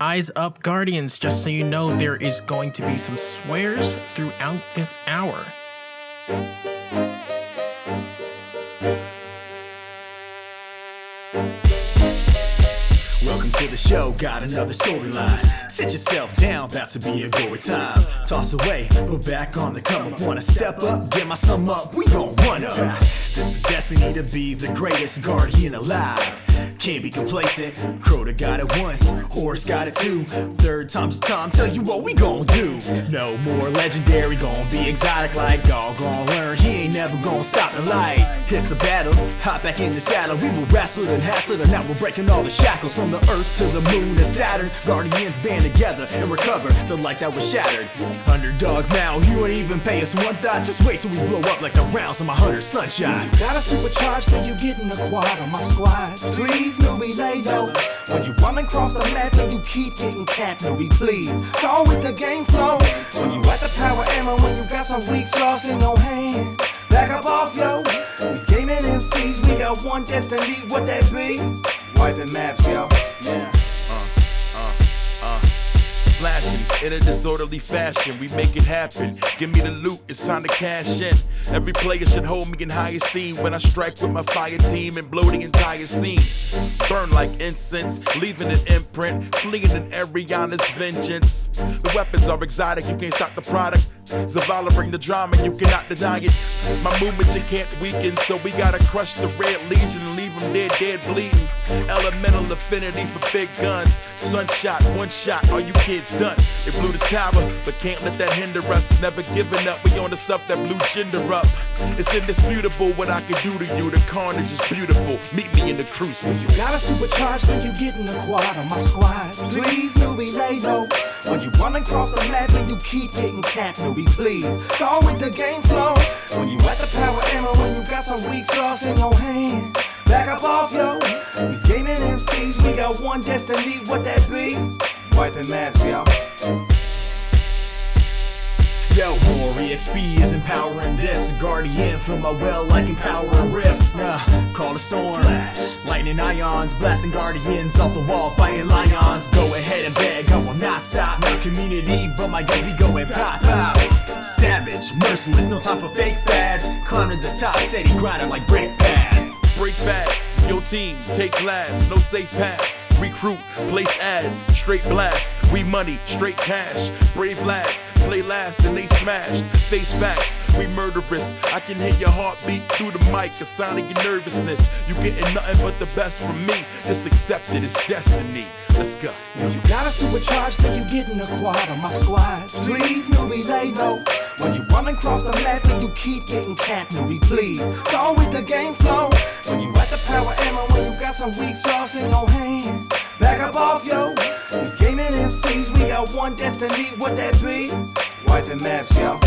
Eyes up, Guardians, just so you know, there is going to be some swears throughout this hour. Show, got another storyline. Sit yourself down, about to be a gory time. Toss away, but back on the come up. Wanna step up, get my sum up, we gon' run up. This is destiny to be the greatest guardian alive. Can't be complacent. Crota got it once, Horse got it too. Third time's the time, tell you what we gon' do. No more legendary, gon' be exotic like all gon' learn. He ain't never gon' stop the light. It's a battle, hop back in the saddle. We will wrestle and hassle and now we're breaking all the shackles from the earth to the moon and Saturn. Guardians band together and recover the light that was shattered. Underdogs now, you ain't even pay us one thought. Just wait till we blow up like the rounds of my hunter sunshine. You Got a supercharge, then you get in the quad on my squad. Please, no relay though. When you run across the map and you keep getting no please. Go with the game flow. When you at the power ammo, when you got some weak sauce in your hand. Back up off, yo. These gaming MCs, we got one destiny, what that be? Wiping maps, yo. Yeah. In a disorderly fashion. We make it happen. Give me the loot, it's time to cash in. Every player should hold me in high esteem when I strike with my fire team and blow the entire scene. Burn like incense, leaving an imprint, fleeing in Ariana's vengeance. The weapons are exotic, you can't stop the product. Zavala bring the drama, you cannot deny it. My movement you can't weaken, so we gotta crush the red legion and leave them dead, dead bleeding. Elemental affinity for big guns. Sunshot, one shot, all you kids done. They blew the tower, but can't let that hinder us. Never giving up, we on the stuff that blew gender up. It's indisputable what I can do to you. The carnage is beautiful. Meet me in the crucible. You got a supercharge, then you get in the quad on my squad. Please, no relay, no. When you run across a map and you keep getting no please. Go with the game flow. When you at the power ammo, when you got some weak sauce in your hand. Back up off, yo. These gaming MCs, we got one destiny, what that be? Wiping maps, yo. Yo, more EXP is empowering this. A Guardian from my well like empowering rift. Nah, call the storm. Flash. Lightning ions, blasting guardians off the wall, fighting lions. Go ahead and beg, I will not stop. My community, but my game be going pop pop. Savage, merciless, no time for fake fads. Climbing the top, steady grinding like brake pads. Break fast, your team, take last, no safe paths. Recruit, place ads, straight blast. We money, straight cash. Brave lads, play last and they smashed. Face facts, we murderous. I can hear your heartbeat through the mic, a sign of your nervousness. You getting nothing but the best from me. Just accept it, it's destiny. Let's go. You got a supercharge, then you get in the quad on my squad. Please, no relay, no. When you run across the map and you keep getting no please. Go with the game flow. When you at the power ammo, when you got some weak sauce in your hand. Back up off, yo. These gaming MCs, we got one destiny, what that be? Wiping maps, yo.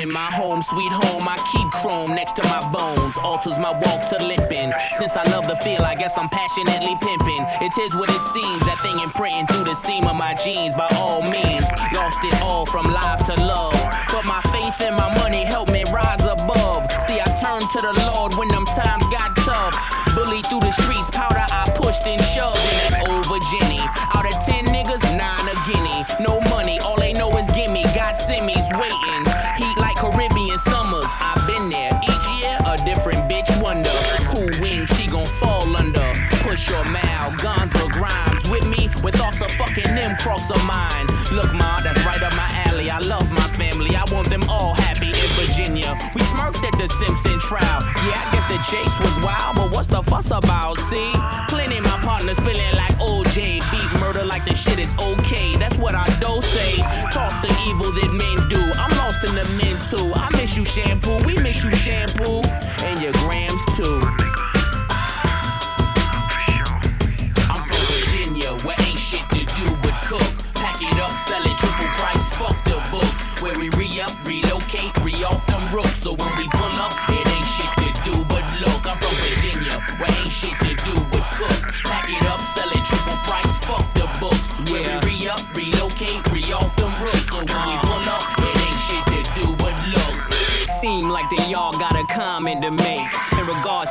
In my home, sweet home, I keep chrome next to my bones. Alters my walk to limping. Since I love the feel, I guess I'm passionately pimping. It is what it seems, that thing imprinting through the seam of my jeans by all means. Lost it all from life to love. But my faith and my money helped me rise Yeah, I guess the chase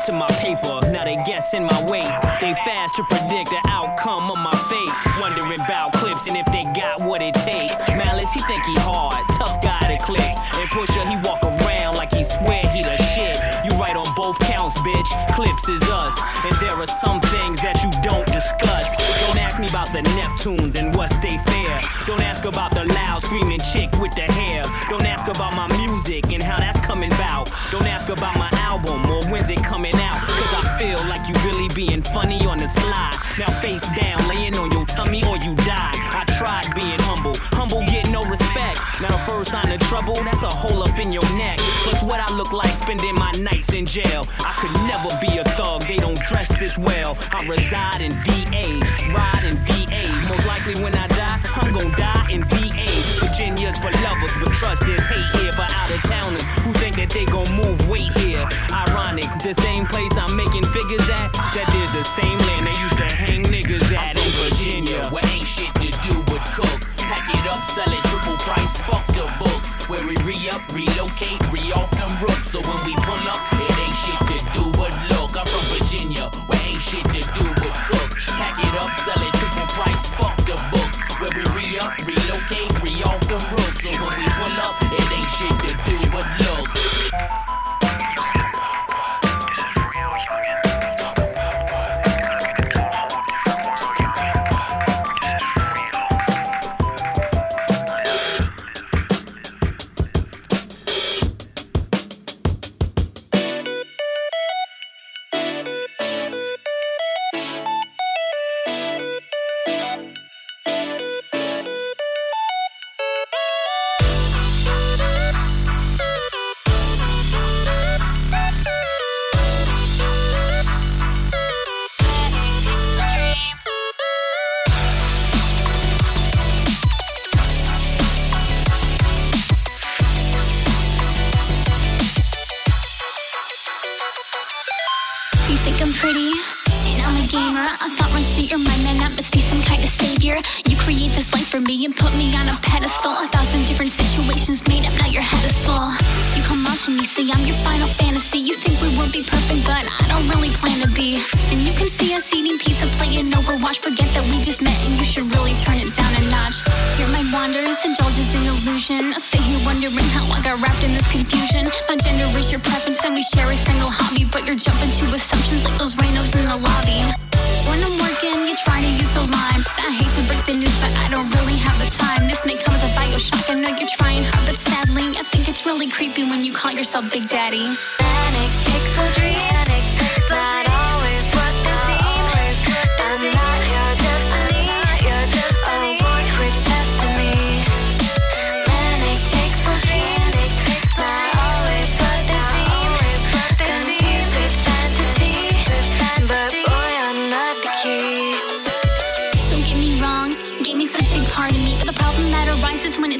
to my paper, now they guessing my weight. They fast to predict the outcome of my fate. Wondering about Clipse and if they got what it takes. Malice, he think he hard, tough guy to click. And Pusha, he walk around like he swear he the shit. You right on both counts, bitch. Clipse is us. And there are some things that you don't discuss. Don't ask me about the Neptunes and what's they fair. Don't ask about the loud screaming chick with the hair. Don't ask about my music and how that's coming about. Don't ask about my that's a hole up in your neck. Plus what I look like spending my nights in jail. I could never be a thug, they don't dress this well. I reside in VA, create this life for me and put me on a pedestal. A thousand different situations made up, now your head is full. You come on to me, say I'm your final fantasy. You think we would be perfect, but I don't really plan to be. And you can see us eating pizza, playing Overwatch. Forget that we just met, and you should really turn it down a notch. Your mind wanders, indulges in illusion. I sit here wondering how I got wrapped in this confusion. My gender is your preference, and we share a single hobby. But you're jumping to assumptions like those rhinos in the lobby. When I'm working, you try to use a line. I hate to break the news, but I don't really have the time. This may come as a Bioshock. I know you're trying hard, but sadly, I think it's really creepy when you call yourself Big Daddy. Manic pixel dreams, not always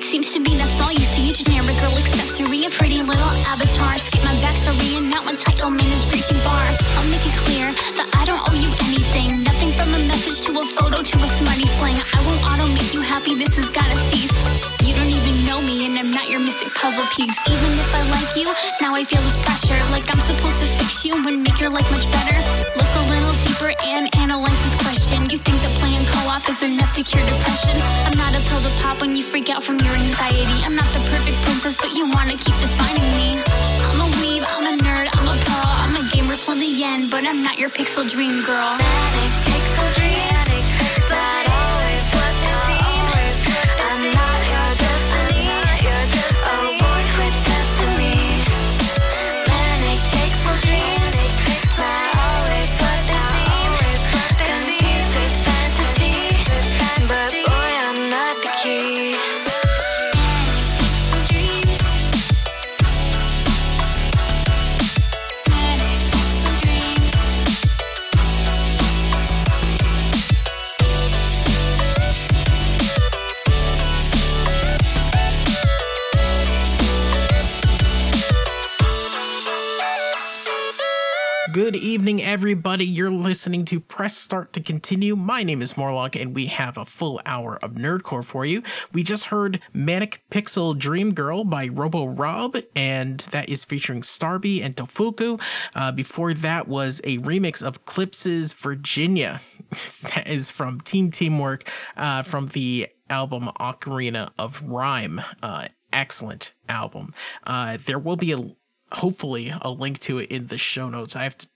seems to be that's all you see. A generic girl accessory, a pretty little avatar. Skip my backstory, and now entitlement is reaching bar. I'll make it clear that I don't owe you anything. Nothing from a message to a photo to a smutty fling. I won't auto make you happy, this has gotta cease. You don't even know me, and I'm not your mystic puzzle piece. Even if I like you, now I feel this pressure. Like I'm supposed to fix you and make your life much better. Look little deeper and analyze this question. You think the playing co-op is enough to cure depression? I'm not a pill to pop when you freak out from your anxiety. I'm not the perfect princess, but you wanna keep defining me. I'm a weeb, I'm a nerd, I'm a pro, I'm a gamer till the end, but I'm not your pixel dream girl. Pixel dreams, everybody. You're listening to Press Start to Continue. My name is Morlock, and we have a full hour of Nerdcore for you. We just heard Manic Pixel Dream Girl by Robo Rob, and that is featuring Starby and Tofuku. Uh, before that was a remix of Clipse's Virginia. that is from Team Teamwork uh, from the album Ocarina of Rhyme. Uh, excellent album. Uh, there will be a hopefully a link to it in the show notes. I have to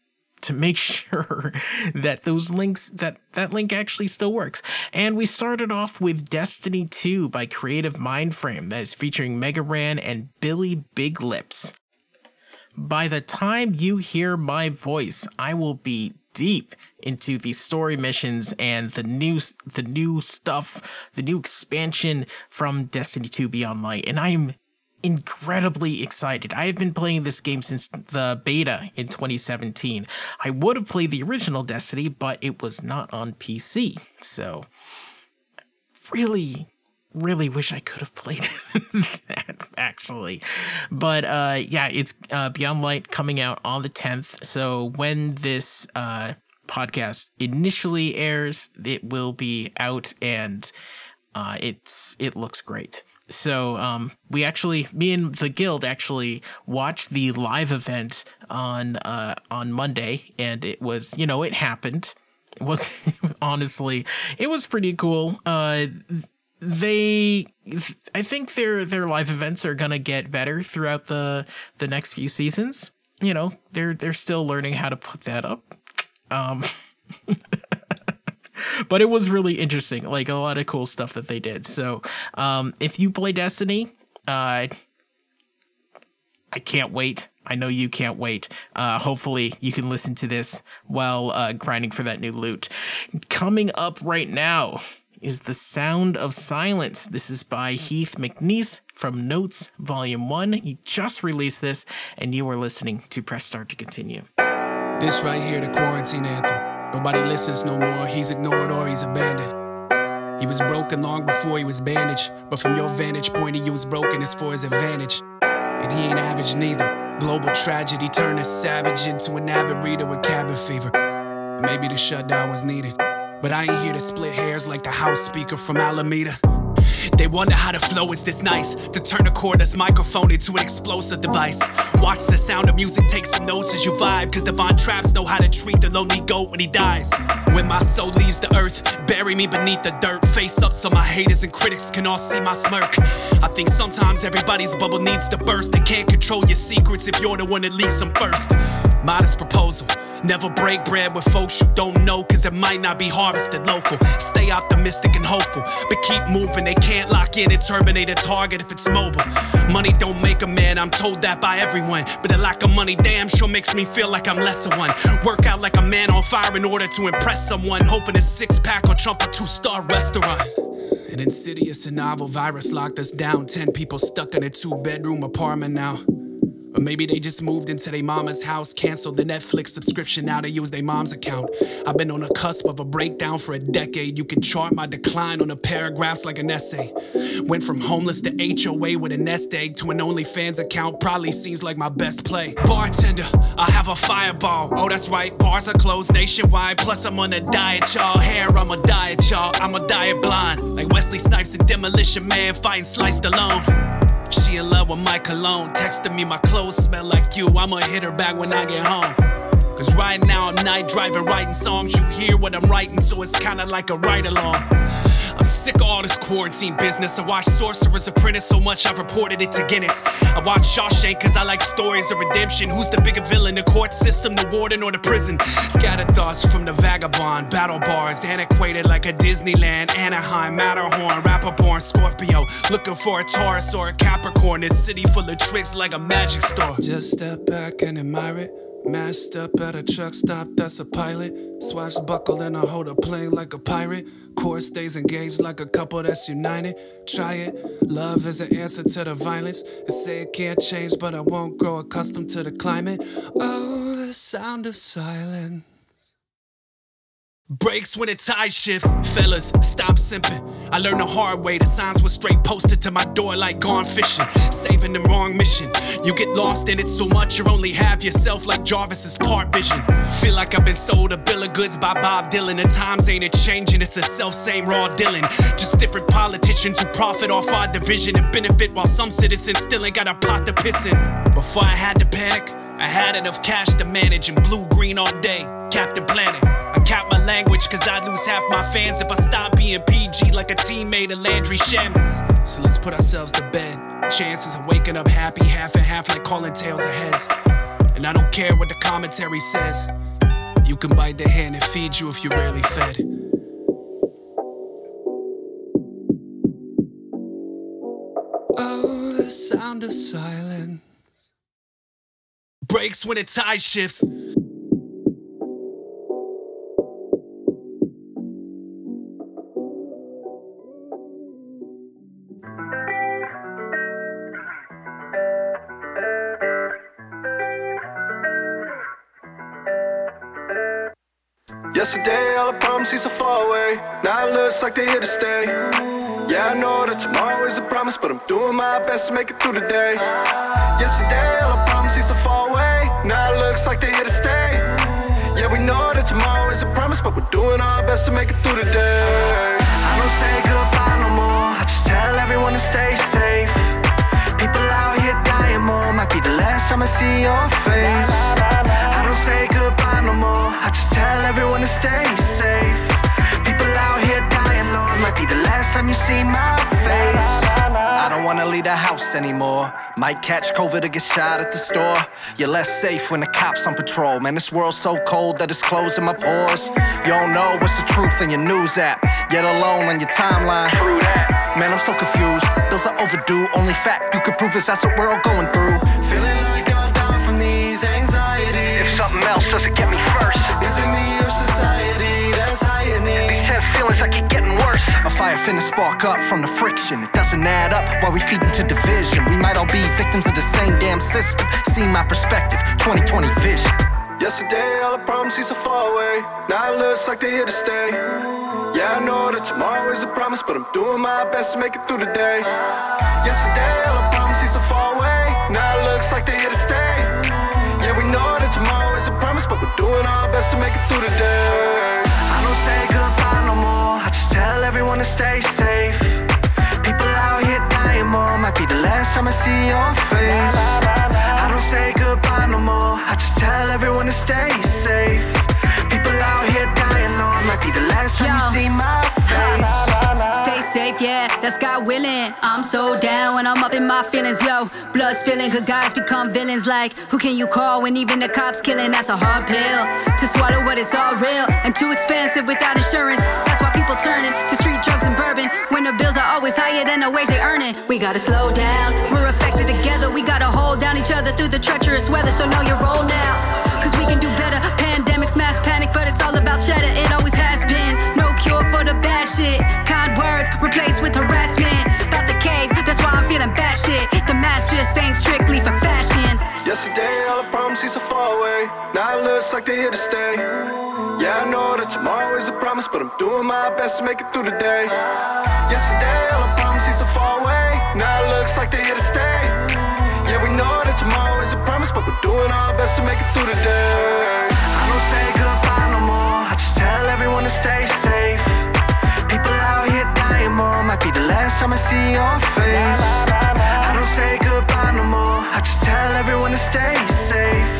to make sure that those links that that link actually still works. And we started off with Destiny 2 by Creative Mind Frame that is featuring Mega Ran and Billy Big Lips. By the time you hear my voice, I will be deep into the story missions and the new the new stuff, the new expansion from Destiny 2 Beyond Light, and I am incredibly excited. I have been playing this game since the beta in 2017. I would have played the original Destiny, but it was not on PC. So really really wish I could have played that actually. But uh yeah, it's uh Beyond Light coming out on the 10th. So when this uh podcast initially airs, it will be out and uh it's it looks great. So um we actually me and the guild actually watched the live event on uh on Monday and it was, you know, it happened. It was honestly, it was pretty cool. Uh they I think their their live events are gonna get better throughout the the next few seasons. You know, they're they're still learning how to put that up. Um but it was really interesting, like a lot of cool stuff that they did. So um if you play Destiny, uh I can't wait. I know you can't wait. Uh, hopefully, you can listen to this while uh, grinding for that new loot. Coming up right now, is The Sound of Silence. This is by Heath McNease from Notes Volume 1. He just released this, and you are listening to Press Start to Continue. This right here, the quarantine anthem. Nobody listens no more, he's ignored or he's abandoned. He was broken long before he was bandaged, but from your vantage point, he used brokenness for his advantage. And he ain't average neither. Global tragedy turned a savage into an avid reader with cabin fever. Maybe the shutdown was needed. But I ain't here to split hairs like the house speaker from Alameda. They wonder how the flow is this nice to turn a cordless microphone into an explosive device. Watch the sound of music, take some notes as you vibe, cause the Von Trapps know how to treat the lonely goat when he dies. When my soul leaves the earth, bury me beneath the dirt, face up so my haters and critics can all see my smirk. I think sometimes everybody's bubble needs to burst. They can't control your secrets if you're the one that leaks them first. Modest proposal. Never break bread with folks you don't know, cause it might not be harvested local. Stay optimistic and hopeful, but keep moving. They can't lock in and terminate a target if it's mobile. Money don't make a man, I'm told that by everyone. But the lack of money damn sure makes me feel like I'm less one. Work out like a man on fire in order to impress someone, hoping a six pack or trump a two star restaurant. An insidious and novel virus locked us down. Ten people stuck in a two bedroom apartment now. Or maybe they just moved into their mama's house, canceled the Netflix subscription, now they use their mom's account. I've been on the cusp of a breakdown for a decade. You can chart my decline on the paragraphs like an essay. Went from homeless to HOA with a nest egg to an OnlyFans account, probably seems like my best play. Bartender, I have a fireball. Oh, that's right, bars are closed nationwide. Plus, I'm on a diet, y'all. Hair, I'm a diet, y'all. I'm a diet blind. Like Wesley Snipes and Demolition Man fighting Sly Stallone. She in love with my cologne. Texting me my clothes smell like you. I'ma hit her back when I get home. Cause right now I'm night driving, writing songs. You hear what I'm writing, so it's kinda like a ride along. I'm sick of all this quarantine business. I watched Sorcerer's Apprentice so much I've reported it to Guinness. I watch Shawshank cause I like stories of redemption. Who's the bigger villain, the court system, the warden, or the prison? Scattered thoughts from the vagabond, battle bars, antiquated like a Disneyland, Anaheim, Matterhorn, rapper born Scorpio. Looking for a Taurus or a Capricorn. This city full of tricks like a magic store. Just step back and admire it. Mashed up at a truck stop, that's a pilot. Swashbuckle and I hold a plane like a pirate. Core stays engaged like a couple that's united. Try it. Love is an answer to the violence. They say it can't change, but I won't grow accustomed to the climate. Oh, the sound of silence. Breaks when the tide shifts. Fellas, stop simping. I learned the hard way. The signs were straight posted to my door like gone fishing. Saving the wrong mission. You get lost in it so much you only have yourself like Jarvis's part vision. Feel like I've been sold a bill of goods by Bob Dylan. The times ain't a changing. It's the self same raw Dylan. Just different politicians who profit off our division and benefit while some citizens still ain't got a pot to piss in. Before I had to panic, I had enough cash to manage and blue green all day. Captain Planet. Cap my language cause I lose half my fans if I stop being PG like a teammate of Landry Shamet. So let's put ourselves to bed. Chances of waking up happy, half and half like calling tails or heads. And I don't care what the commentary says. You can bite the hand and feed you if you're rarely fed. Oh, the sound of silence breaks when the tide shifts. Yesterday, all the promises are far away. Now it looks like they're here to stay. Yeah, I know that tomorrow is a promise, but I'm doing my best to make it through the day. Yesterday, all the promises are far away. Now it looks like they're here to stay. Yeah, we know that tomorrow is a promise, but we're doing our best to make it through the day. I don't say goodbye no more. I just tell everyone to stay safe. People out here dying more. Might be the last time I see your face. I don't say goodbye no more. I just tell everyone to stay safe. People out here dying, Lord. Might be the last time you see my face. I don't wanna leave the house anymore. Might catch COVID or get shot at the store. You're less safe when the cops on patrol. Man, this world's so cold that it's closing my pores. You don't know what's the truth in your news app, yet alone on your timeline. True that. Man, I'm so confused. Bills are overdue. Only fact you could prove is that's what we're all going through. Feeling like I'll die from these anxieties. If something else doesn't get me first, is it me or society that's heightening? These tense feelings, I keep getting worse. A fire finna spark up from the friction. It doesn't add up while we feed into division. We might all be victims of the same damn system. See my perspective, 2020 vision. Yesterday, all the promises are far away. Now it looks like they're here to stay. Yeah, I know that tomorrow is a promise, but I'm doing my best to make it through the day. Yesterday, all the promises are far away. Now it looks like they're here to stay. Yeah, we know that tomorrow is a promise, but we're doing our best to make it through the day. I don't say goodbye no more. I just tell everyone to stay safe. People out here dying more. Might be the last time I see your face. I don't say goodbye no more. I just tell everyone to stay safe. People out here dying, Lord. Might be the last time you see my Stay safe, yeah, that's God willing. I'm so down when I'm up in my feelings, yo. Blood spilling, good guys become villains. Like, who can you call when even the cops killing? That's a hard pill to swallow, but it's all real and too expensive without insurance. That's why people turning to street drugs and bourbon when the bills are always higher than the wage they earning. We gotta slow down, we're affected together. We gotta hold down each other through the treacherous weather. So know your role now, cause we can do better. Pandemics, mass panic, but it's all about cheddar. It always has been. Bad shit. Kind words replaced with harassment. About the cave, that's why I'm feeling bad shit. The mask just ain't strictly for fashion. Yesterday, all the promises are far away. Now it looks like they're here to stay. Yeah, I know that tomorrow is a promise, but I'm doing my best to make it through the day. Yesterday, all the promises are far away. Now it looks like they're here to stay. Yeah, we know that tomorrow is a promise, but we're doing our best to make it through the day. I don't say goodbye no more. I just tell everyone to stay safe. Here. Might be the last time I see your face. I don't say goodbye no more. I just tell everyone to stay safe.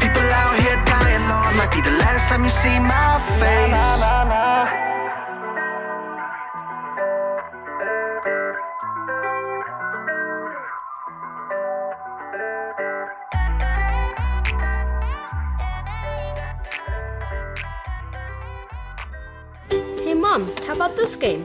People out here dying, Lord. Might be the last time you see my face. Hey mom, how about this game?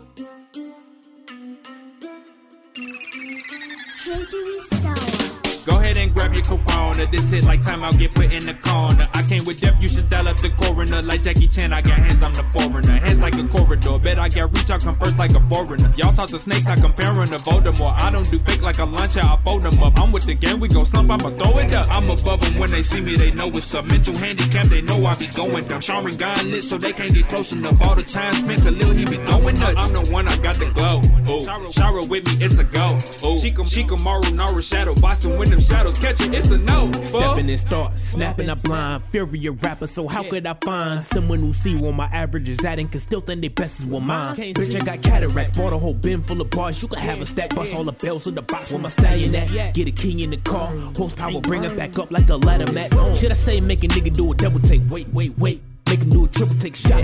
Go ahead and grab your corona. This hit like time I'll get put in the corner. I came with death, you should dial up the coroner. Like Jackie Chan, I got hands, I'm the foreigner. Hands like a corridor. Bet I get reach, I come first like a foreigner. Y'all talk to snakes, I comparing to Voldemort. I don't do fake like a lunch, I fold them up. I'm with the gang, we go slump, I'ma throw it up. I'm above them when they see me, they know it's a mental handicap, they know I be going dumb. Sean gun lit so they can't get close enough. All the time spent Khalil, he be going nuts. I'm the one, I got the glow. Ooh. Shower with me, it's a go. Ooh. Shika, Shikamaru, Nara Shadow. Boston when them catch it, it's a no. Stepping and start, snapping a blind, fury a rapper. So how could I find someone who see where my average is at and can still think they best is with mine? Bitch, I got cataracts, bought a whole bin full of bars. You could have a stack, bust all the bells in the box where my stallion at. Get a king in the car, horsepower, bring it back up like a ladder mat. Should I say make a nigga do a double take? Wait, wait, wait. Make a triple take shot.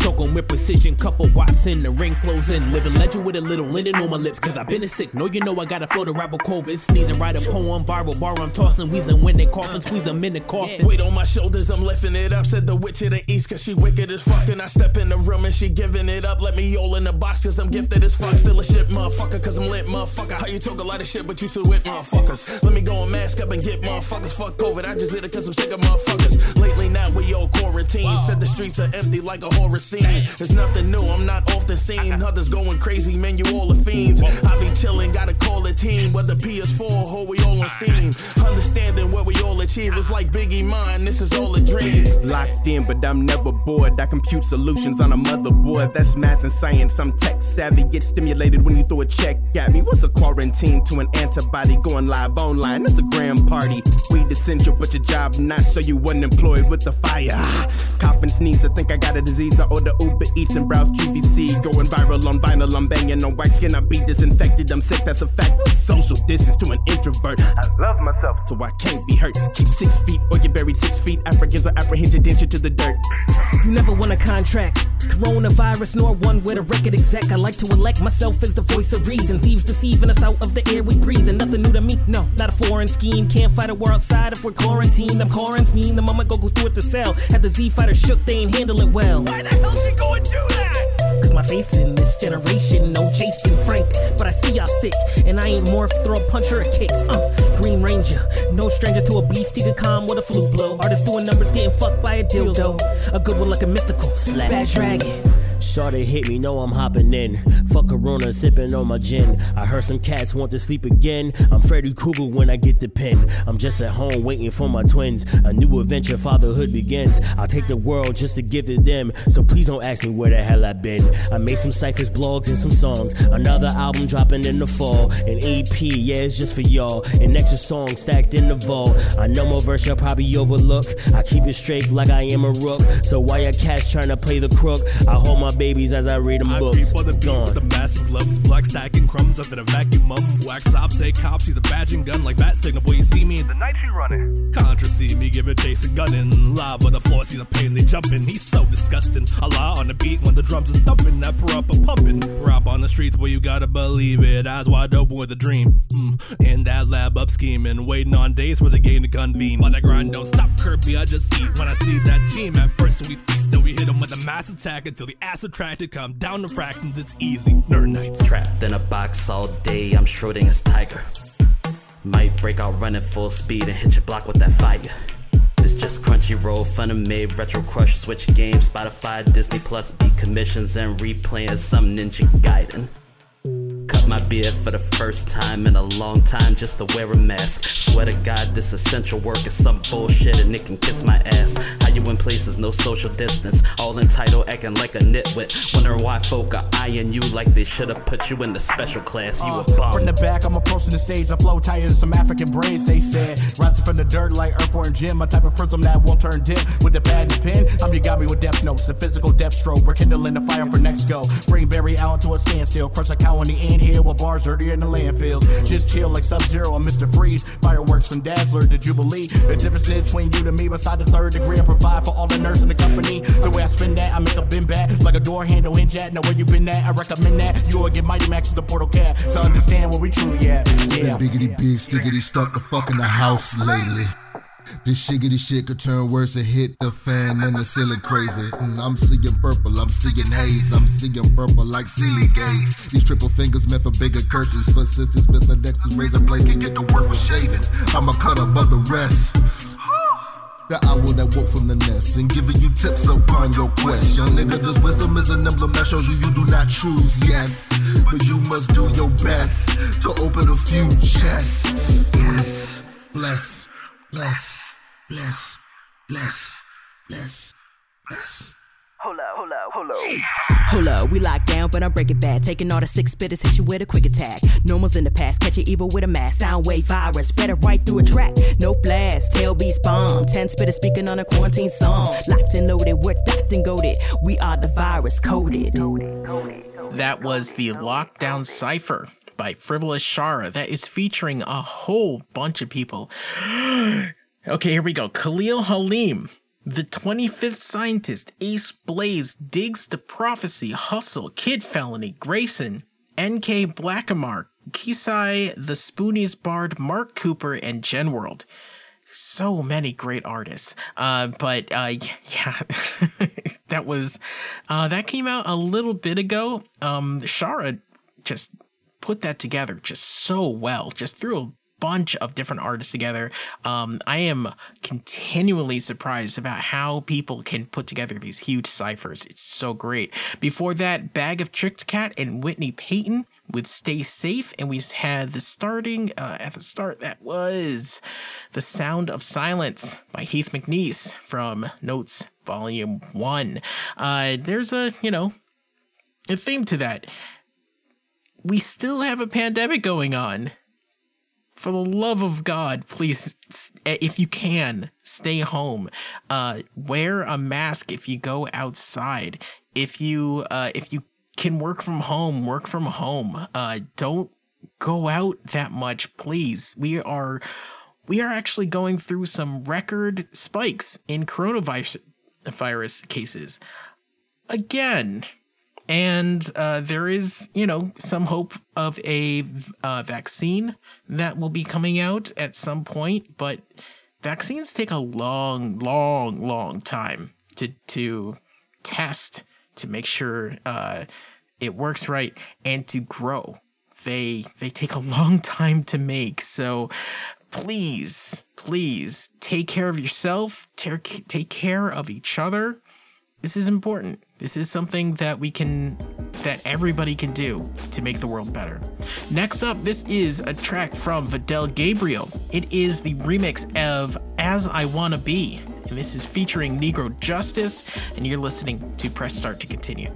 Choke on with precision, couple watts in the ring closing. Living legend with a little linen on my lips, cause I've been a sick. No, you know I got a flow to rival COVID. Sneezing, write a poem, viral bar, I'm tossing, wheezing when they coughing, squeeze them in the coffin. Weight on my shoulders, I'm lifting it up. Said the witch of the east, cause she wicked as fuck. And I step in the room and she giving it up. Let me all in the box, cause I'm gifted as fuck. Still a shit, motherfucker, cause I'm lit, motherfucker. How you talk a lot of shit, but you still with motherfuckers. Let me go and mask up and get motherfuckers. Fuck COVID, I just did it cause I'm sick of motherfuckers. Lately now we all quarantine. Said the streets are empty like a horror scene. There's nothing new, I'm not off the scene. Others going crazy, man, you all are fiends. I be chilling, gotta call a team. Whether PS4 or we all on Steam. Understanding what we all achieve is like Biggie mine, this is all a dream. Locked in, but I'm never bored. I compute solutions on a motherboard. That's math and science. I'm tech savvy. Get stimulated when you throw a check at me. What's a quarantine to an antibody going live online? It's a grand party. Weed essential, but your job not, so you unemployed with the fire. Ah, Cough and sneeze. I think I got a disease. I order Uber Eats and browse QVC. Going viral on vinyl. I'm banging on wax skin. I be disinfected. I'm sick. That's a fact. Social distance to an introvert. I love myself, so I can't be hurt. Keep six feet or you're buried six feet. Africans are apprehended, danger to the dirt. You never won a contract. Coronavirus, nor one with a record exec. I like to elect myself as the voice of reason. Thieves deceiving us out of the air we breathe. And nothing new to me. No, not a foreign scheme. Can't fight a war outside if we're quarantined. I'm quarantined. The moment go go through it to sell. Had the Z fighter shook, they ain't handle it well. Why the hell she go and do that? Cause my faith in this generation, no Jason Frank. But I see y'all sick, and I ain't morph, throw a punch or a kick. Uh, Green Ranger, no stranger to a beast, he could calm with a flu blow. Artists doing numbers, getting fucked by a dildo. A good one like a mythical, bad dragon. Shorty hit me, know I'm hopping in. Fuck Corona, sipping on my gin. I heard some cats want to sleep again. I'm Freddy Krueger when I get the pen. I'm just at home waiting for my twins. A new adventure, fatherhood begins. I'll take the world just to give to them. So please don't ask me where the hell I've been. I made some ciphers, blogs, and some songs. Another album dropping in the fall. An EP, yeah, it's just for y'all. An extra song stacked in the vault. I know my verse you'll probably overlook. I keep it straight like I am a rook. So why your cats trying to play the crook? I hold my babies as I read them I books. reap on the beat with the massive gloves, black stacking crumbs up in a vacuum up. Wax up, say cops, see the badge and gun like bat signal. Boy, you see me in the night you running. Contra see me giving chase and gunning. Live on the floor, see the pain they jumping. He's so disgusting. Allah on the beat when the drums is thumping. That per up a pumping. Rap on the streets, boy, you gotta believe it. Eyes wide open with a dream. Mm. In that lab up scheming, waiting on days for the game to convene. On that grind, don't stop, Kirby. I just eat when I see that team. At first, we feast, then we hit them with a mass attack until the ass attracted. Come down to fractions, it's easy. Nerd nights. Trapped in a box all day, I'm Schrodinger's tiger. Might break out running full speed and hit your block with that fire. It's just Crunchyroll, fun and made, retro crush, switch games, Spotify, Disney Plus, beat commissions, and replaying some Ninja Gaiden. My beard for the first time in a long time just to wear a mask. Swear to God, this essential work is some bullshit and it can kiss my ass. How you in places, no social distance, all entitled, acting like a nitwit. Wondering why folk are eyeing you like they should have put you in the special class. You a bum. From the back, I'm approaching the stage, I flow tighter than some African braids, they said. Rising from the dirt like Earthworm Jim, a type of prism that won't turn dim. With the pad and pen, I'm your got me with death notes, the physical death stroke. We're kindling the fire for next go. Bring Barry Allen to a standstill, crush a cow in the end here with bars dirtier in the landfills. Just chill like Sub Zero and Mr. Freeze. Fireworks from Dazzler to Jubilee. The difference between you to me, beside the third degree, I provide for all the nerds in the company. The way I spin that, I make a bin back like a door handle hinge at. Know where you been at, I recommend that. You will get Mighty Max with the portal cat, so understand where we truly at. Yeah. Biggity big, stickity stuck the fuck in the house lately. This shiggity shit could turn worse and hit the fan and the ceiling crazy. Mm, I'm seeing purple, I'm seeing haze, I'm seeing purple like silly gaze. These triple fingers meant for bigger curtains, but since it's Mr. Dexter's razor blade can get the work with shaving, I'ma cut above the rest. The owl that woke from the nest and giving you tips upon your quest. Young nigga, this wisdom is an emblem that shows you you do not choose, yes. But you must do your best to open a few chests. Bless, bless, bless, bless, bless, bless. Hold up, hold up, hold up. Hold up, we locked down, but I'm breaking bad. Taking all the six spitters, hit you with a quick attack. Normals in the past, catch you evil with a mask. Sound wave virus, spread it right through a track. No flash, tail beast bomb. Ten spitters speaking on a quarantine song. Locked and loaded, we're docked and goaded. We are the virus coded. That was the Lockdown Cipher by Frivolous Shara. That is featuring a whole bunch of people. okay, here we go. Khalil Halim. The 25th Scientist, Asce Blayze, Diggz Da Prophecy, Husl, Kidd Felony, Gr3ys0n, NK Blackimar, Kisai, The Spooniest Bard, Mark Cooper, and Gen World So many great artists. Uh, but uh, yeah, that was uh, that came out a little bit ago. Um, Shara just put that together just so well. Just threw a bunch of different artists together. Um, I am continually surprised about how people can put together these huge ciphers. It's so great. Before that, Bag of Tricks Cat and Whitney Peyton with Stay Safe. And we had the starting uh, at the start, that was The Sound of Silence by Heath McNease from Notes Volume 1. Uh, there's a, you know, a theme to that. We still have a pandemic going on for the love of God, please, if you can, stay home. Uh, wear a mask if you go outside. If you uh, if you can work from home, work from home. Uh, don't go out that much, please. We are we are actually going through some record spikes in coronavirus virus cases. Again, and uh, there is, you know, some hope of a uh, vaccine that will be coming out at some point. But vaccines take a long, long, long time to to test to make sure uh, it works right and to grow. They they take a long time to make. So please, please take care of yourself. Take take care of each other. This is important. This is something that we can, that everybody can do to make the world better. Next up, this is a track from Vadell Gabriel. It is the remix of As I Wanna Be, and this is featuring Negro Justice, and you're listening to Press Start to continue.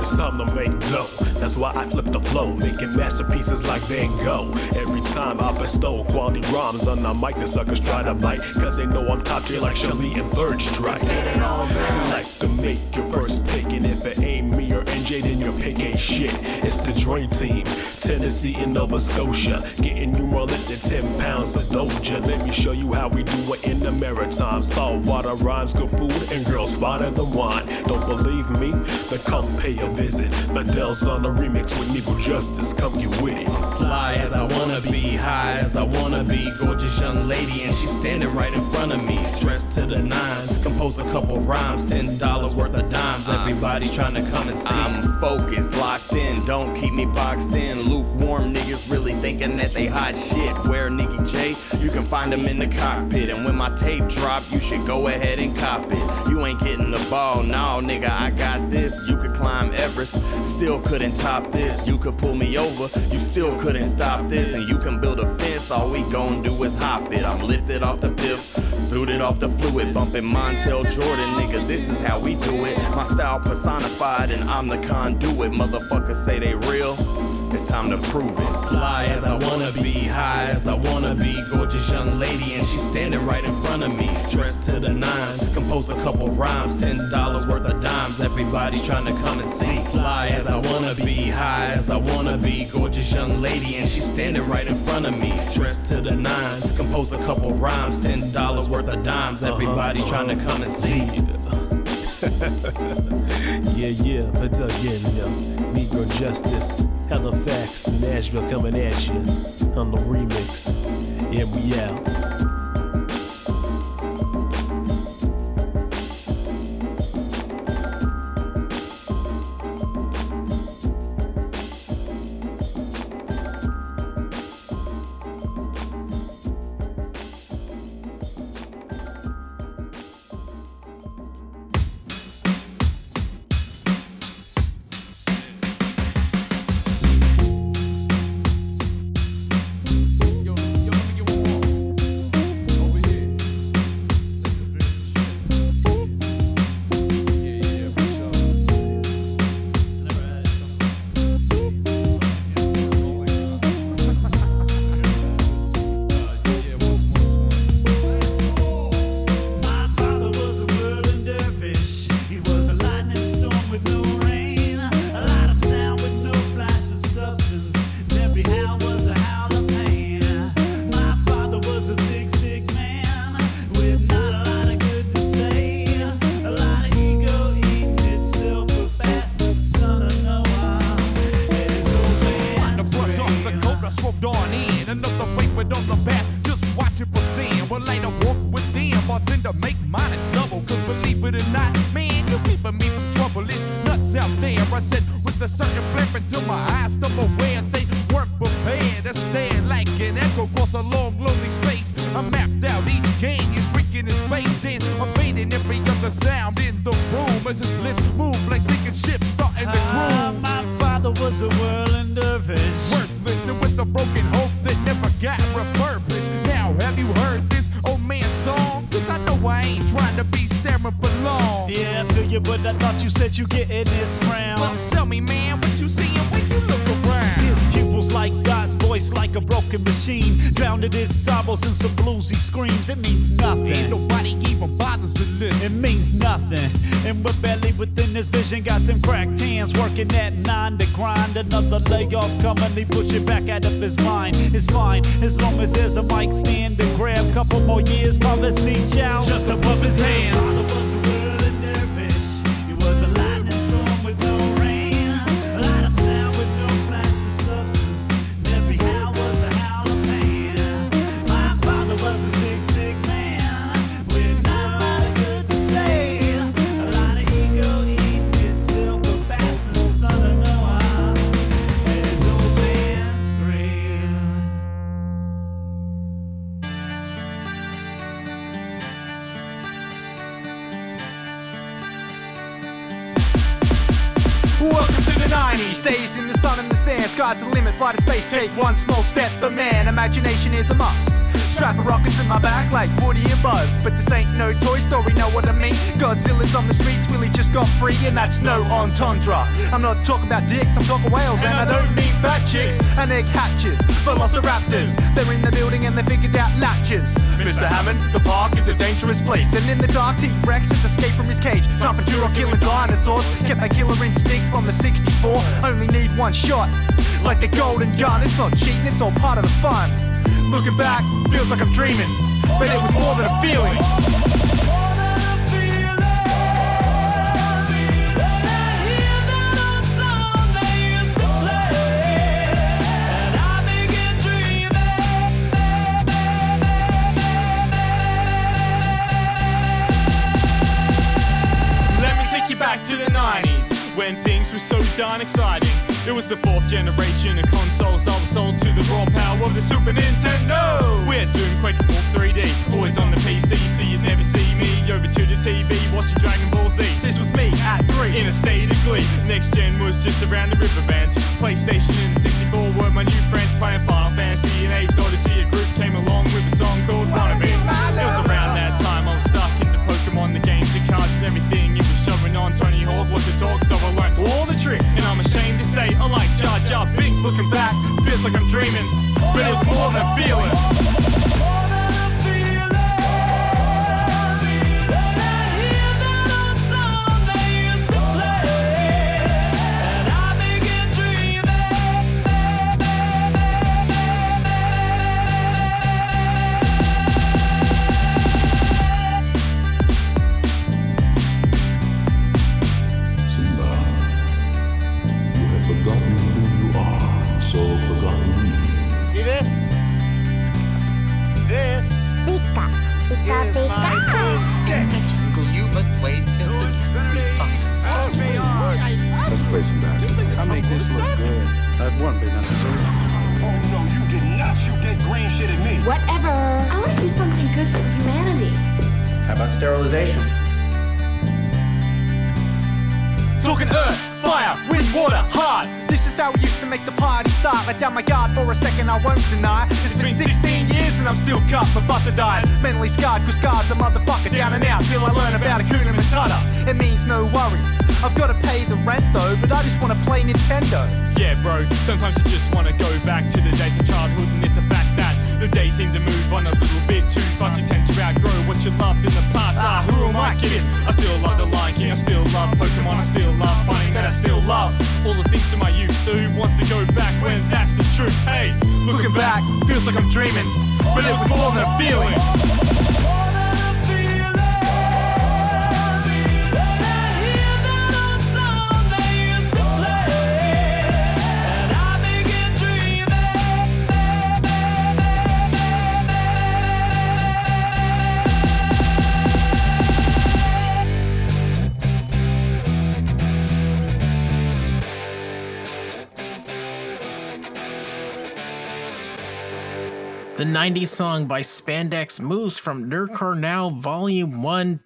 It's time to make dough. That's why I flip the flow, making masterpieces like Van Gogh. Every time I bestow quality rhymes on the mic, the suckers try to bite, cause they know I'm top tier like Shelly and Third Strike. Select to make your first pick, and if it ain't me NJ, then your pick ain't shit. It's the Dream Team, Tennessee and Nova Scotia, getting you more than 10 pounds of doja. Let me show you how we do it in the maritime. Saltwater rhymes, good food, and girls spotted the wine. Don't believe me? Then come pay a visit. Vadell's on the remix with Negro Justice, come get with it. Fly as I wanna be, high as I wanna be. Gorgeous young lady, and she's standing right in front of me. Dressed to the nines, compose a couple rhymes, ten dollars worth of dimes. Uh, Every everybody's trying to come and see. I'm focused, locked in, don't keep me boxed in. Lukewarm niggas really thinking that they hot shit. Where Nicky J, you can find them in the cockpit. And when my tape drop, you should go ahead and cop it. You ain't getting the ball, no nigga, I got this. You could climb Everest, still couldn't top this. You could pull me over, you still couldn't stop this. And you can build a fence, all we gon' do is hop it. I'm lifted off the piff. Zooted off the fluid, bumping Montell Jordan, nigga. This is how we do it. My style personified, and I'm the conduit. Motherfuckers say they real. It's time to prove it. Fly as I wanna be, high as I wanna be. Gorgeous young lady, and she's standing right in front of me. Dressed to the nines, compose a couple rhymes. Ten dollars worth of dimes, everybody's trying to come and see. Fly as I wanna be, high as I wanna be. Gorgeous young lady, and she's standing right in front of me. Dressed to the nines, compose a couple rhymes. Ten dollars worth of dimes, everybody's trying to come and see. yeah, yeah, but again, yo. Negro Justice, Halifax, Nashville coming at you on the remix. And we out. To be staring for long. Yeah, I feel you, but I thought you said you get getting this round. Well, tell me, man, what you seeing when you look around? This His like God's voice, like a broken machine. Drowned in his sorrows and some bluesy screams. It means nothing. Ain't nobody even bothers to listen. It means nothing. And we're barely within his vision. Got them cracked hands working that nine to grind. Another layoff coming, he push it back out of his mind. It's fine as long as there's a mic stand to grab. Couple more years, carve his niche out. Just above his hands. Sky's the limit, fly to space, take one small step. But man, imagination is a must. Strap a rocket to my back like Woody and Buzz. But this ain't no Toy Story, know what I mean? Godzilla's on the streets, Willie just got free, and that's no entendre. I'm not talking about dicks, I'm talking whales, and I don't mean fat chicks and egg hatches. Velociraptors, they're in the building and they figured out latches. Mr. Hammond, the park is a dangerous place. And in the dark, T-Rex has escaped from his cage. Time for Turok killing dinosaurs. Kept that killer instinct from the 64. Only need one shot. Like the golden gun, it's not cheating, it's all part of the fun. Looking back, feels like I'm dreaming. But it was more than a feeling. I begin dreaming Let me take you back to the 90s when things were so darn exciting. It was the fourth generation of consoles I was sold to the raw power of the Super Nintendo. We're doing Quake 3D, always on the PC, so you'd never see me over to the TV watching Dragon Ball Z. This was me at three in a state of glee. Next gen was just around the river bands. PlayStation and 64 were my new friends playing Final Fantasy and Abe's Odyssey. A group came along with a song called Wannabe. It was around that time I was stuck into Pokemon, the games, the cards, and everything. On Tony Hawk, was the talk, so I learned all the tricks. And I'm ashamed to say I like Jar Jar Binks. Looking back, feels like I'm dreaming, but it's more than feeling. Mentally scarred, cause Scar's a motherfucker down and out till I learn about Hakuna Matata. It means no worries. I've gotta pay the rent though, but I just wanna play Nintendo. Yeah, bro, sometimes you just wanna go back to the days of childhood, and it's a fact that the days seem to move on a little bit too fast. You tend to outgrow what you loved in the past. Ah, who am I kidding? I still love the Lion King, I still love Pokemon, I still love finding that I still love all the things in my youth. So who wants to go back when that's the truth? Hey, looking back, feels like I'm dreaming, but it was more than a feeling. The 90s song by Spandex Moose from Nerdcore Now Volume 1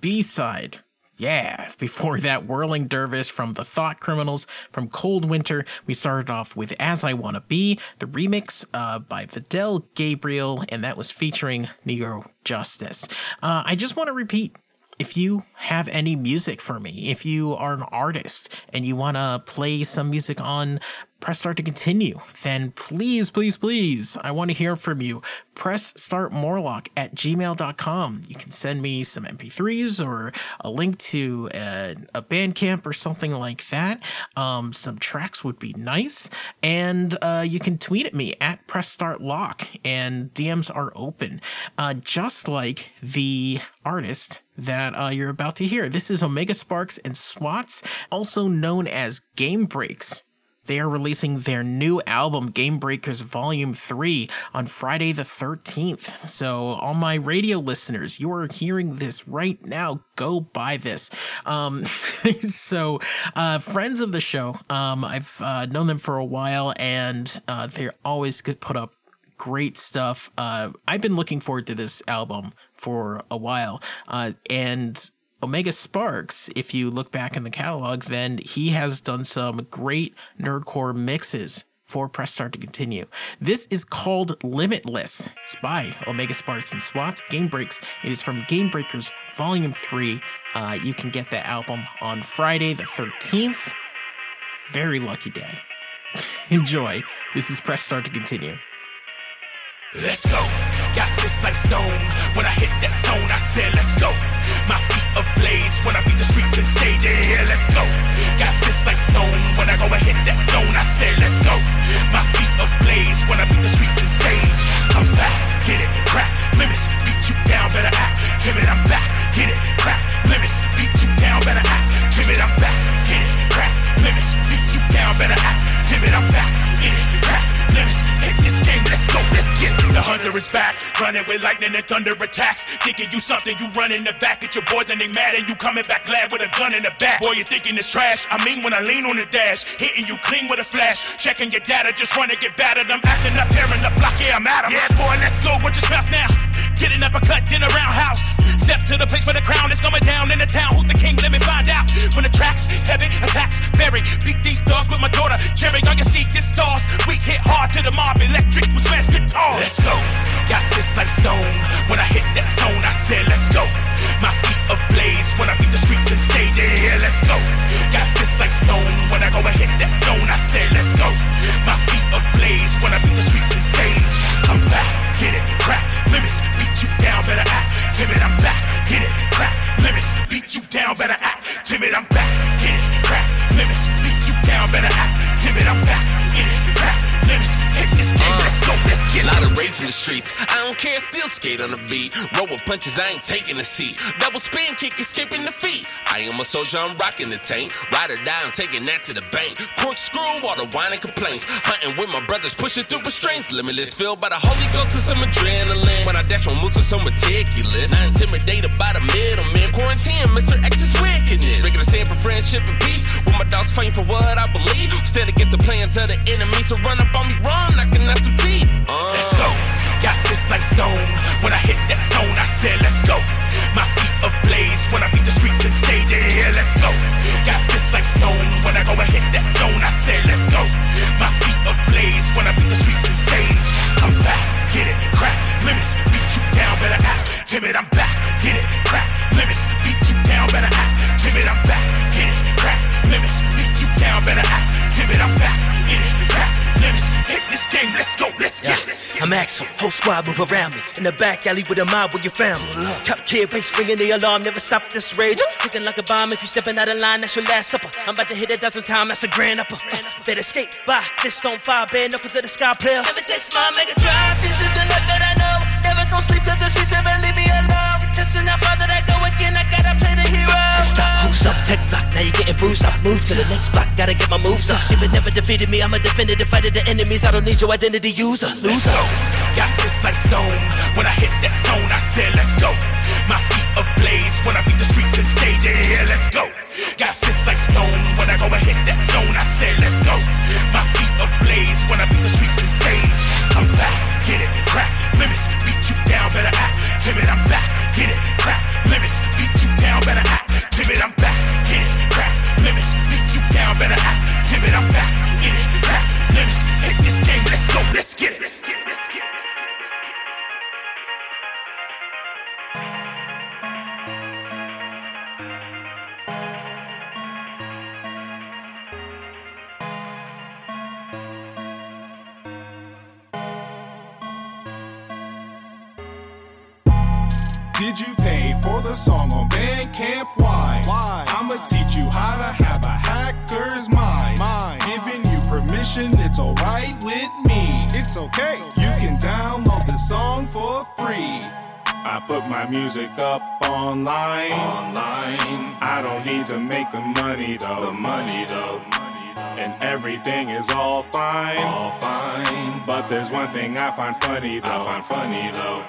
B side. Yeah, before that, Whirling Dervish from The Thought Criminals from Cold Winter. We started off with As I Wanna Be, the remix uh, by Vadell Gabriel, and that was featuring Neo Justice. Uh, I just want to repeat if you have any music for me, if you are an artist and you want to play some music on Press Start to Continue, then please, please, please, I want to hear from you. Press Start Morlock at gmail.com. You can send me some MP3s or a link to a, a Bandcamp or something like that. Um, some tracks would be nice. And uh, you can tweet at me at Press Start Lock, and DMs are open. Uh, just like the artist that uh, you're about to hear. This is Omega Sparx and SWATS, also known as Game Breaks. They are releasing their new album, Game Breakers Volume 3, on Friday the 13th. So, all my radio listeners, you are hearing this right now. Go buy this. Um, so, uh, friends of the show, um, I've uh, known them for a while, and uh, they're always good put up great stuff. Uh, I've been looking forward to this album for a while. Uh, and Omega Sparx, if you look back in the catalog, then he has done some great nerdcore mixes for Press Start to Continue. This is called Limitless. It's by Omega Sparx and SWATS Game Breaks. It is from Game Breakers Volume 3. Uh, you can get that album on Friday the 13th. Very lucky day. Enjoy. This is Press Start to Continue. Let's go. Got this like stone. When I hit that zone, I said, let's go. My feet ablaze when I beat the streets and stage. Yeah, let's go. Got this like stone. When I go and hit that zone, I said, let's go. My feet ablaze when I beat the streets and stage. I'm back, get it, crack, limits, beat you down, better act. Timid, I'm back, get it, crack, limits, beat you down, better act. Timid, I'm back, get it, crack, limits, beat you down, better act. Timid, I'm back, get it, crack, limits, hit this game, let's go, let's. The hunter is is back. Running with lightning and thunder attacks. Thinking you something, you run in the back at your boys and they mad and you coming back glad with a gun in the back. Boy, you thinking it's trash. I mean when I lean on the dash, hitting you clean with a flash. Checking your data, just running get battered. I'm acting up, tearing the block, yeah, I'm at 'em. Yeah, boy, let's go. Your mouth now? Get an uppercut, then a roundhouse. Step to the place where the crown. is going down in the town. Who's the king? Let me find out. When the tracks heavy, attacks very. Beat these dogs with my daughter. Cherry on your seat, this stars. We hit hard to the mob. Electric with smash guitars. Let's go. Got this like stone. When I hit that zone, I still skate on the beat. Roll with punches, I ain't taking a seat. Double spin kick, escaping feet. I am a soldier, I'm rocking the tank. Ride or die, I'm taking that to the bank. Corkscrew, all the whine and complaints. Hunting with my brothers, pushing through restraints. Limitless, filled by the Holy Ghost and some adrenaline. When I dash on moves some meticulous. Not intimidated by the middleman. Quarantine, Mr. X's wickedness. Regular saying for friendship and peace. With my dogs fighting for what I believe. Stand against the plans of the enemy. So run up on me, run, knocking out some teeth. Uh. Let's go. Got like stone. When I hit that zone, I said, let's go. My feet ablaze when I beat the streets and stage. Yeah, let's go. Got this like stone. When I go and hit that zone, I said, let's go. My feet ablaze when I beat the streets and stage. I'm back. Get it, crack, limits, beat you down, better act timid. I'm back. Get it, crack, limits, beat you down, better act timid. I'm back. Get it, crack, limits, beat you down, better act timid. I'm back. Get it, crack, limits, hit this game. Let's go, let's get it. I'm Axel, whole squad move around me. In the back alley with a mob with your family. Top kid bass ringing the alarm, never stop this rage. Ticking like a bomb if you stepping out of line, that's your last supper. I'm about to hit a dozen times, that's a grand upper. Uh, better skate by, fist on fire, bare knuckles to the sky player. Never taste my mega drive, this is the love that I know. Never gon' sleep cause the streets never leave me alone. Testing how far that I go again, I gotta play up, tech block, now you getting bruised up. Move to the next block, gotta get my moves up. It never defeated me, I'm a defender, fighter the enemies. I don't need your identity, user, loser. Got this like stone. When I hit that zone, I said, let's go. My feet ablaze when I beat the streets and stage. Yeah, let's go. Got this like stone. When I go and hit that zone, I said, let's go. My feet ablaze when I beat my music up online. Online. I don't need to make the money though. The money though. And everything is all fine. All fine. But there's one thing I find funny though. I find funny though.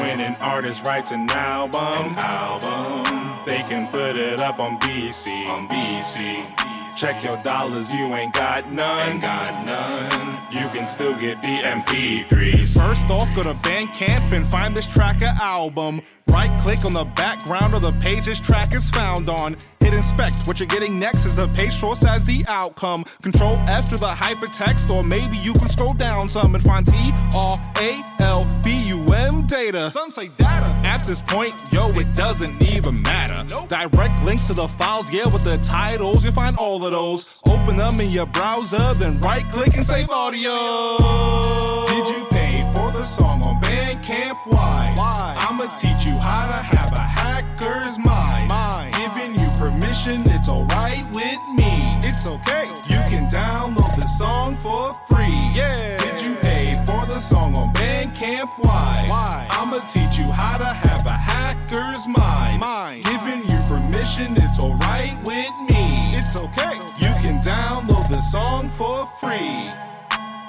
When an artist writes an album, an album, they can put it up on BC, on BC. Check your dollars, you ain't got none, ain't got none. You can still get the MP3s. First off, go to Bandcamp and find this track or album. Right click on the background of the page this track is found on. Hit inspect. What you're getting next is the page source as the outcome. Control F to the hypertext, or maybe you can scroll down some and find T R A L B U M data. Some say data. At this point, yo, it doesn't even matter. Direct links to the files, yeah, with the titles, you'll find all of those. Open them in your browser, then right click and save audio. Did you pay for the song on Bandcamp? Why? Why? I'ma teach you how to have a hacker's mind. mind. Giving you permission, it's alright with me. It's okay. You can download the song for free. Why? I'ma teach you how to have a hacker's mind. mind. Giving you permission, it's alright with me. It's okay. You can download the song for free.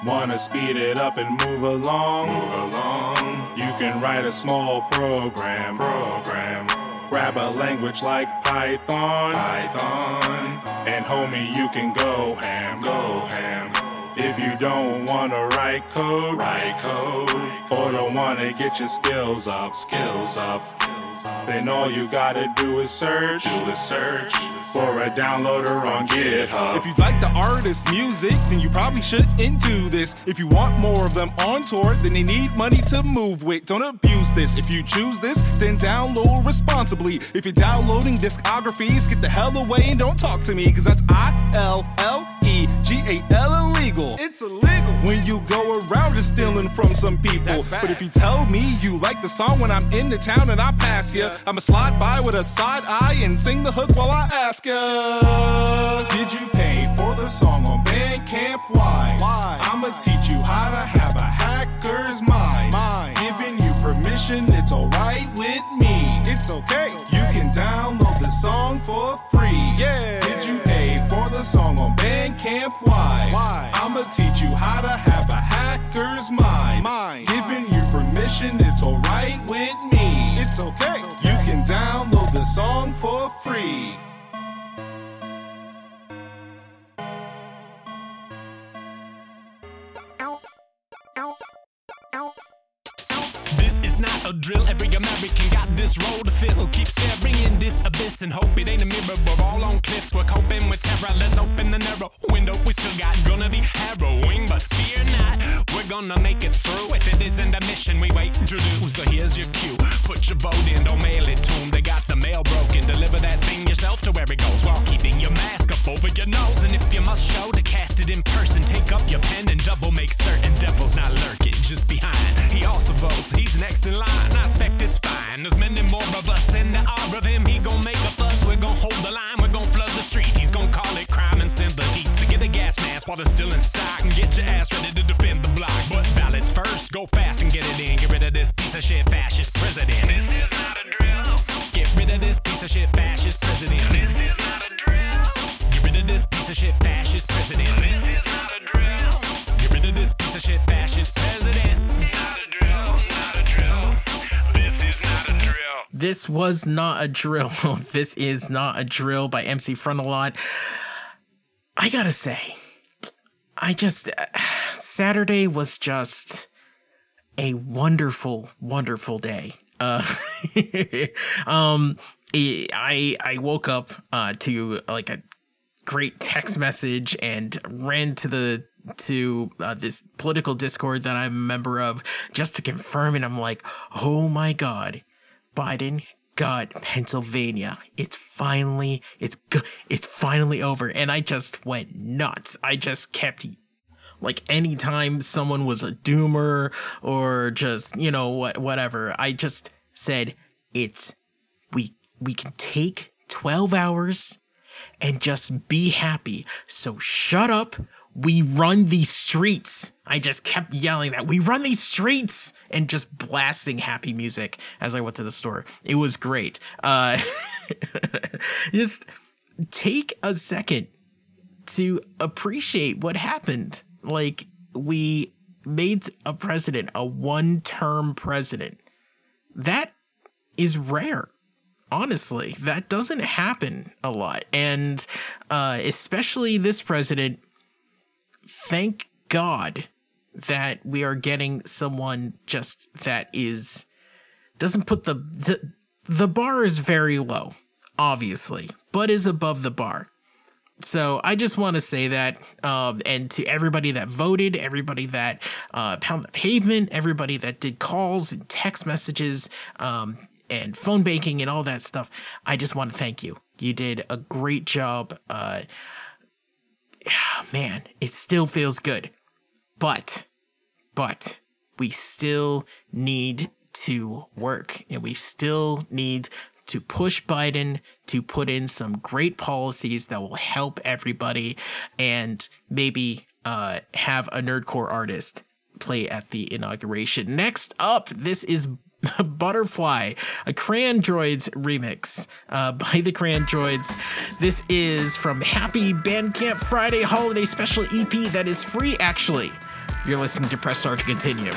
Wanna speed it up and move along? Move along. You can write a small program. Program. Grab a language like Python. Python. And homie, you can go ham. Go ham. If you don't wanna write code, write code. Or don't wanna get your skills up, skills up. Then all you gotta do is search, do is search for a downloader on GitHub. If you like the artist's music, then you probably shouldn't do this. If you want more of them on tour, then they need money to move with. Don't abuse this. If you choose this, then download responsibly. If you're downloading discographies, get the hell away and don't talk to me, cause that's I L L E G A L illegal. It's illegal. When you go around just stealing from some people. But if you tell me you like the song when I'm in the town and I pass ya, I'ma slide by with a side eye and sing the hook while I ask ya. Did you pay for the song on Bandcamp? Why? Why? I'ma teach you how to have a hacker's mind. mind. Giving you permission, it's alright with me. It's okay. You can download the song for free. Yeah. Did you the song on Bandcamp? Why? Why? I'ma teach you how to have a hacker's mind. Mind. Giving you permission, it's alright with me. It's okay. You can download the song for free. A drill. Every American got this role to fill. Keep staring in this abyss and hope it ain't a mirror. We're all on cliffs. We're coping with terror. Let's open the narrow window. We still got gonna be harrowing, but fear not. Gonna make it through. If it isn't a mission, we wait to do. So here's your cue. Put your vote in. Don't mail it to 'em. They got the mail broken. Deliver that thing yourself to where it goes while keeping your mask up over your nose. And if you must show to cast it in person, take up your pen and double make certain devil's not lurking just behind. He also votes. He's next in line. I expect it's fine. There's many more of us in the hour of him. He gon' make a fuss. We're gon' hold the line. We're gon' flood the street. He's gon' call it crime and send the heat. Gas mask while it's still in stock and get your ass ready to defend the block. But ballots first. Go fast and get it in. Get rid of this piece of shit fascist president. This is not a drill. Get rid of this piece of shit fascist president. This is not a drill. Get rid of this piece of shit fascist president. This is not a drill. Get rid of this piece of shit fascist president. This was not a drill. this is not a drill by MC Frontalot. I gotta say, I just Saturday was just a wonderful, wonderful day. Uh, um, I I woke up uh, to like a great text message and ran to the to uh, this political discord that I'm a member of just to confirm it. I'm like, oh my god, Biden got Pennsylvania. It's finally, it's, it's finally over, and I just went nuts. I just kept like anytime someone was a doomer or just you know what whatever i just said it's we we can take 12 hours and just be happy so shut up we run these streets. I just kept yelling that we run these streets! and just blasting happy music as i went to the store. It was great. Uh just take a second to appreciate what happened. Like we made a president a one-term president. That is rare honestly. That doesn't happen a lot. And uh especially this president thank god that we are getting someone just that is doesn't put the the, the bar is very low obviously but is above the bar so I just want to say that, um, and to everybody that voted, everybody that uh, pounded the pavement, everybody that did calls and text messages, um, and phone banking and all that stuff, I just want to thank you. You did a great job. Uh, man, it still feels good, but, but we still need to work, and we still need to push Biden to put in some great policies that will help everybody and maybe uh, have a nerdcore artist play at the inauguration. Next up, this is Butterfly, a Crayondroids remix uh, by the Crayondroids. This is from Happy Bandcamp Friday Holiday Special EP that is free, actually. You're listening to Press Start to continue.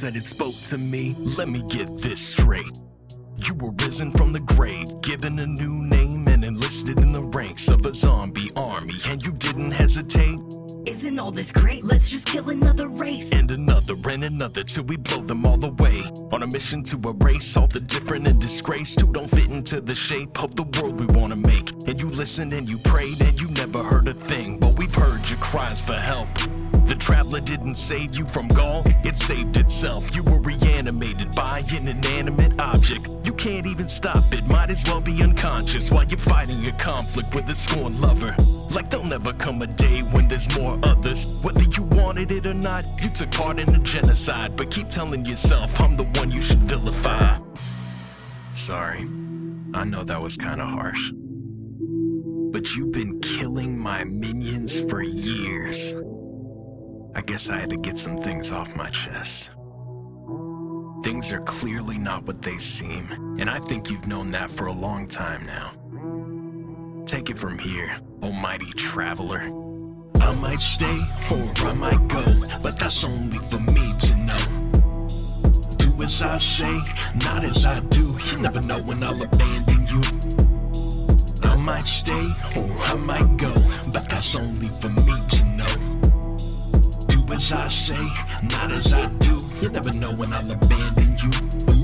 said it spoke to me. Let me get this straight. You were risen from the grave, given a new name, and enlisted in the ranks of a zombie army, and you didn't hesitate. Isn't all this great? Let's just kill another race. And another, and another, till we blow them all away. On a mission to erase all the different and disgraced who don't fit into the shape of the world we wanna make. And you listened and you prayed, and you never heard a thing, but we've heard your cries for help. The traveler didn't save you from gall, it saved itself. You were reanimated by an inanimate object. You can't even stop it, might as well be unconscious while you're fighting a conflict with a scorned lover. Like there'll never come a day when there's more others. Whether you wanted it or not, you took part in a genocide. But keep telling yourself I'm the one you should vilify. Sorry, I know that was kinda harsh. But you've been killing my minions for years. I guess I had to get some things off my chest. Things are clearly not what they seem, and I think you've known that for a long time now. Take it from here, almighty traveler. I might stay or I might go, but that's only for me to know. Do as I say, not as I do. You never know when I'll abandon you. I might stay or I might go, but that's only for me to as I say, not as I do. You never know when I'll abandon you.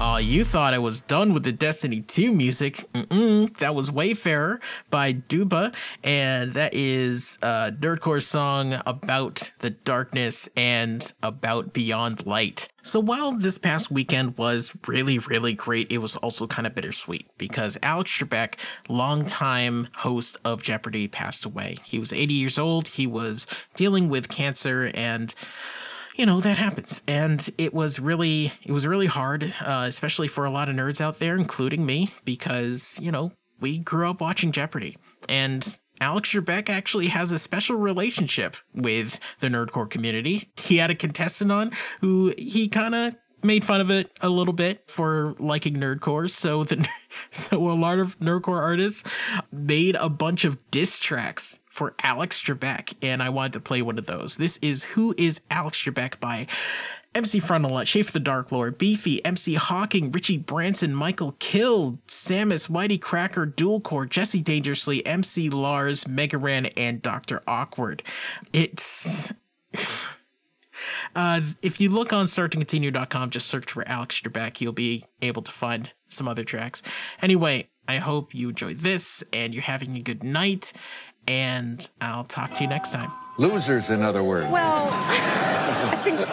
Oh, you thought I was done with the Destiny 2 music. Mm-mm, that was Wayfarer by Duba, and that is a Nerdcore song about the darkness and about Beyond Light. So while this past weekend was really, really great, it was also kind of bittersweet because Alex Trebek, longtime host of Jeopardy, passed away. He was 80 years old. He was dealing with cancer and you know that happens. And it was really it was really hard uh, especially for a lot of nerds out there including me because you know we grew up watching jeopardy. And alex trebek actually has a special relationship with the nerdcore community. He had a contestant on who he kind of made fun of it a little bit for liking nerdcore. So the so a lot of nerdcore artists made a bunch of diss tracks for Alex Trebek, and I wanted to play one of those. This is Who is Alex Trebek by MC Frontalot, Schaffer the Darklord, Beefy, MC Hawking, Richie Branson, Mikal kHill, Sammus, Whitey Cracker, Dual Core, Jesse Dangerously, MC Lars, Mega Ran, and Dr. Awkward. It's. Uh, if you look on starttocontinue.com, just search for Alex Trebek, you'll be able to find some other tracks. Anyway, I hope you enjoyed this and you're having a good night and I'll talk to you next time. Losers, in other words. Well, I think.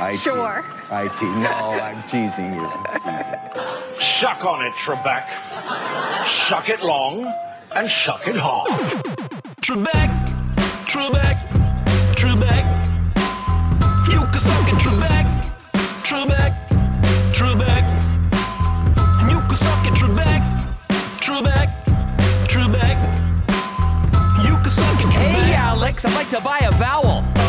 I Sure. I te- no, I'm teasing you. I'm teasing. Shuck on it, Trebek. Shuck it long and shuck it hard. Trebek, Trebek, Trebek. You can suck it, Trebek, Trebek, Trebek. And you can suck it, Trebek, Trebek, Trebek. Hey, Alex, I'd like to buy a vowel.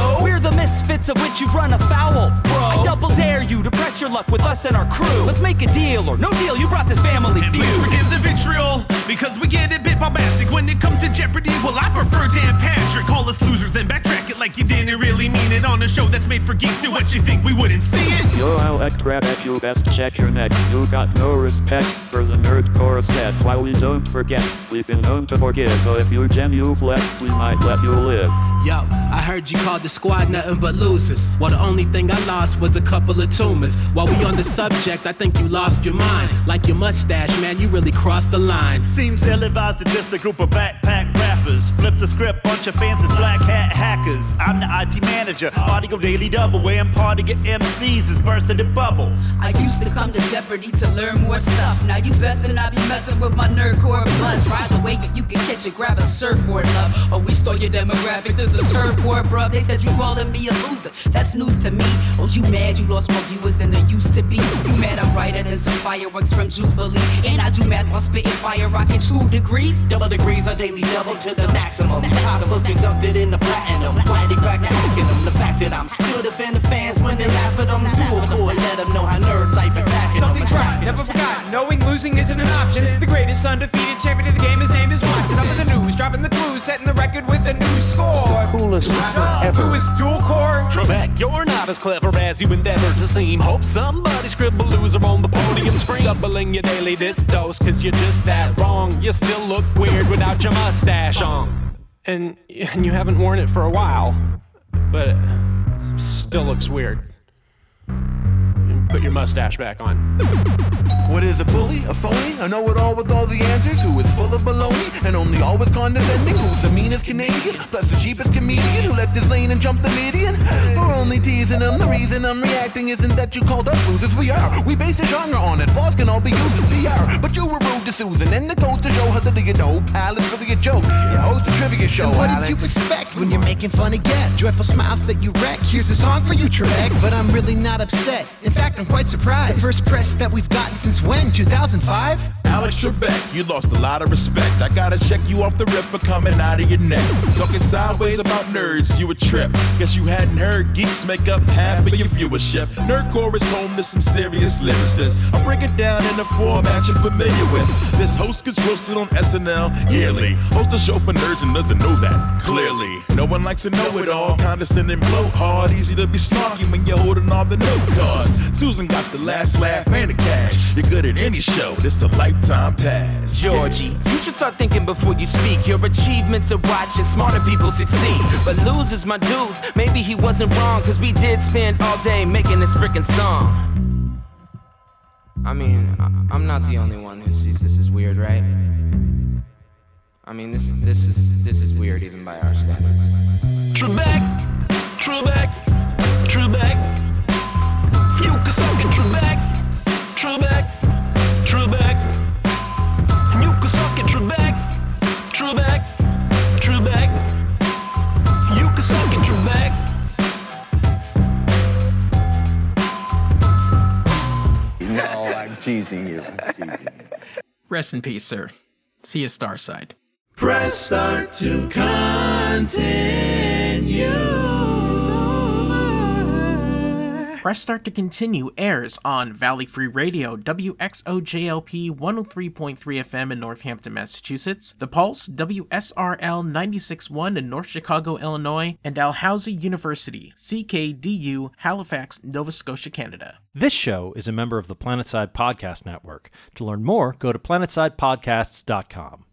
We're misfits of which you've run afoul. Bro. I double dare you to press your luck with us and our crew. Let's make a deal or no deal. You brought this family And feud. please forgive the vitriol, because we get a bit bombastic when it comes to Jeopardy. Well, I prefer Dan Patrick. Call us losers, then backtrack it like you didn't really mean it on a show that's made for geeks. So what you think we wouldn't see it? Yo, Alex Trebek, you best check your neck. You got no respect for the nerdcore set. While we don't forget, we've been known to forgive. So if you genuflect, we might let you live. Yo, I heard you called the squad nothing but losers. Well, the only thing I lost was a couple of tumors. While we on the subject, I think you lost your mind. Like your mustache, man, you really crossed the line. Seems ill-advised to diss a group of backpack rappers. Flip the script, bunch of fancy black hat hackers. I'm the IT manager, audio daily double. And part of your MCs is bursting the bubble. I used to come to Jeopardy to learn more stuff. Now you best to not be messing with my nerdcore bloods. Ride away if you can catch it, grab a surfboard, love. Oh, we stole your demographic. This a turf war, bruh. They said you calling me a loser. That's news to me. Oh, you mad you lost more viewers than there used to be. You mad I'm brighter than some fireworks from Jubilee. And I do math while spitting fire, rocking two degrees. Double degrees are daily double to the maximum. How the book inducted in the platinum. Why they crack the hacking them? The fact that I'm still defending fans when they laugh at them. Dual core, let them know how nerd life attacking them. Something's right, never forgotten. Knowing losing isn't an option. The greatest undefeated champion of the game, his name is Watson. Up in the news, dropping the clues, setting the record with a new score. Coolest rapper Who is dual core? Trebek, you're not as clever as you endeavor to seem. Hope somebody scribble loser on the podium screen. Doubling your daily diss dose, cause you're just that wrong. You still look weird without your mustache on. And, and you haven't worn it for a while, but it still looks weird. Put your mustache back on. What is a bully, a phony, a know-it-all with all the answers? Who is full of baloney and only always condescending? Who's the meanest Canadian, plus the cheapest comedian who left his lane and jumped the median? We're only teasing him. The reason I'm reacting isn't that you called us losers. We are. We base the genre on it. Flaws can all be used as PR. But you were rude to Susan, and it goes to show her that you know, it's really a joke. You host a trivia show, And what Alex. did you expect when you're making funny guests? Joyful smiles that you wreck. Here's a song for you, Trebek. But I'm really not upset. In fact, I'm quite surprised. The first press that we've gotten since when? 2005? Alex Trebek, you lost a lot of respect. I gotta check you off the rip for coming out of your neck. Talking sideways about nerds, you a trip. Guess you hadn't heard geeks make up half of your viewership. Nerdcore is home to some serious lyricists. I'll break it down in a format you're familiar with. This host gets roasted on SNL yearly. Host a show for nerds and doesn't know that clearly. No one likes to know it all. Condescending, blow hard, easy to be snarky when you're holding all the note cards. Susan got the last laugh and the cash. You're good at any show. This a life time pass. Georgie, you should start thinking before you speak. Your achievements are watching smarter people succeed. But losers, my dudes, maybe he wasn't wrong, cause we did spend all day making this freaking song. I mean, I'm not the only one who sees this as weird, right? I mean, this this is this is weird even by our standards. Trebek, Trebek, Trebek. You can suck it, Trebek, Trebek, Trebek. And you can suck it, Trebek, Trebek, Trebek. You can suck it, Trebek. No, I'm teasing you. I'm teasing you. Rest in peace, sir. See you, Starside. Press start to continue. Press Start to Continue airs on Valley Free Radio, WXOJLP 103.3 FM in Northampton, Massachusetts, The Pulse, WSRL 96.1 in North Chicago, Illinois, and Dalhousie University, CKDU, Halifax, Nova Scotia, Canada. This show is a member of the Planetside Podcast Network. To learn more, go to planetsidepodcasts.com.